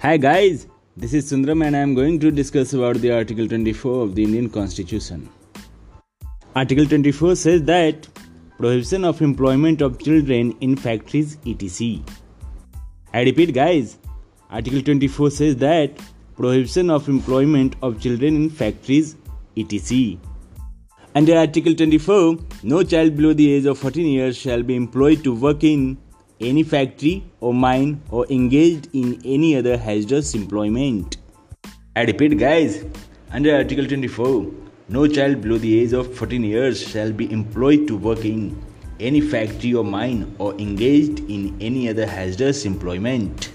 Hi guys, this is Sundram and I am going to discuss about the Article 24 of the Indian Constitution. Article 24 says that prohibition of employment of children in factories etc. I repeat guys, Article 24 says that prohibition of employment of children in factories etc. Under Article 24, no child below the age of 14 years shall be employed to work in any factory or mine or engaged in any other hazardous employment. I repeat, guys, under Article 24, no child below the age of 14 years shall be employed to work in any factory or mine or engaged in any other hazardous employment.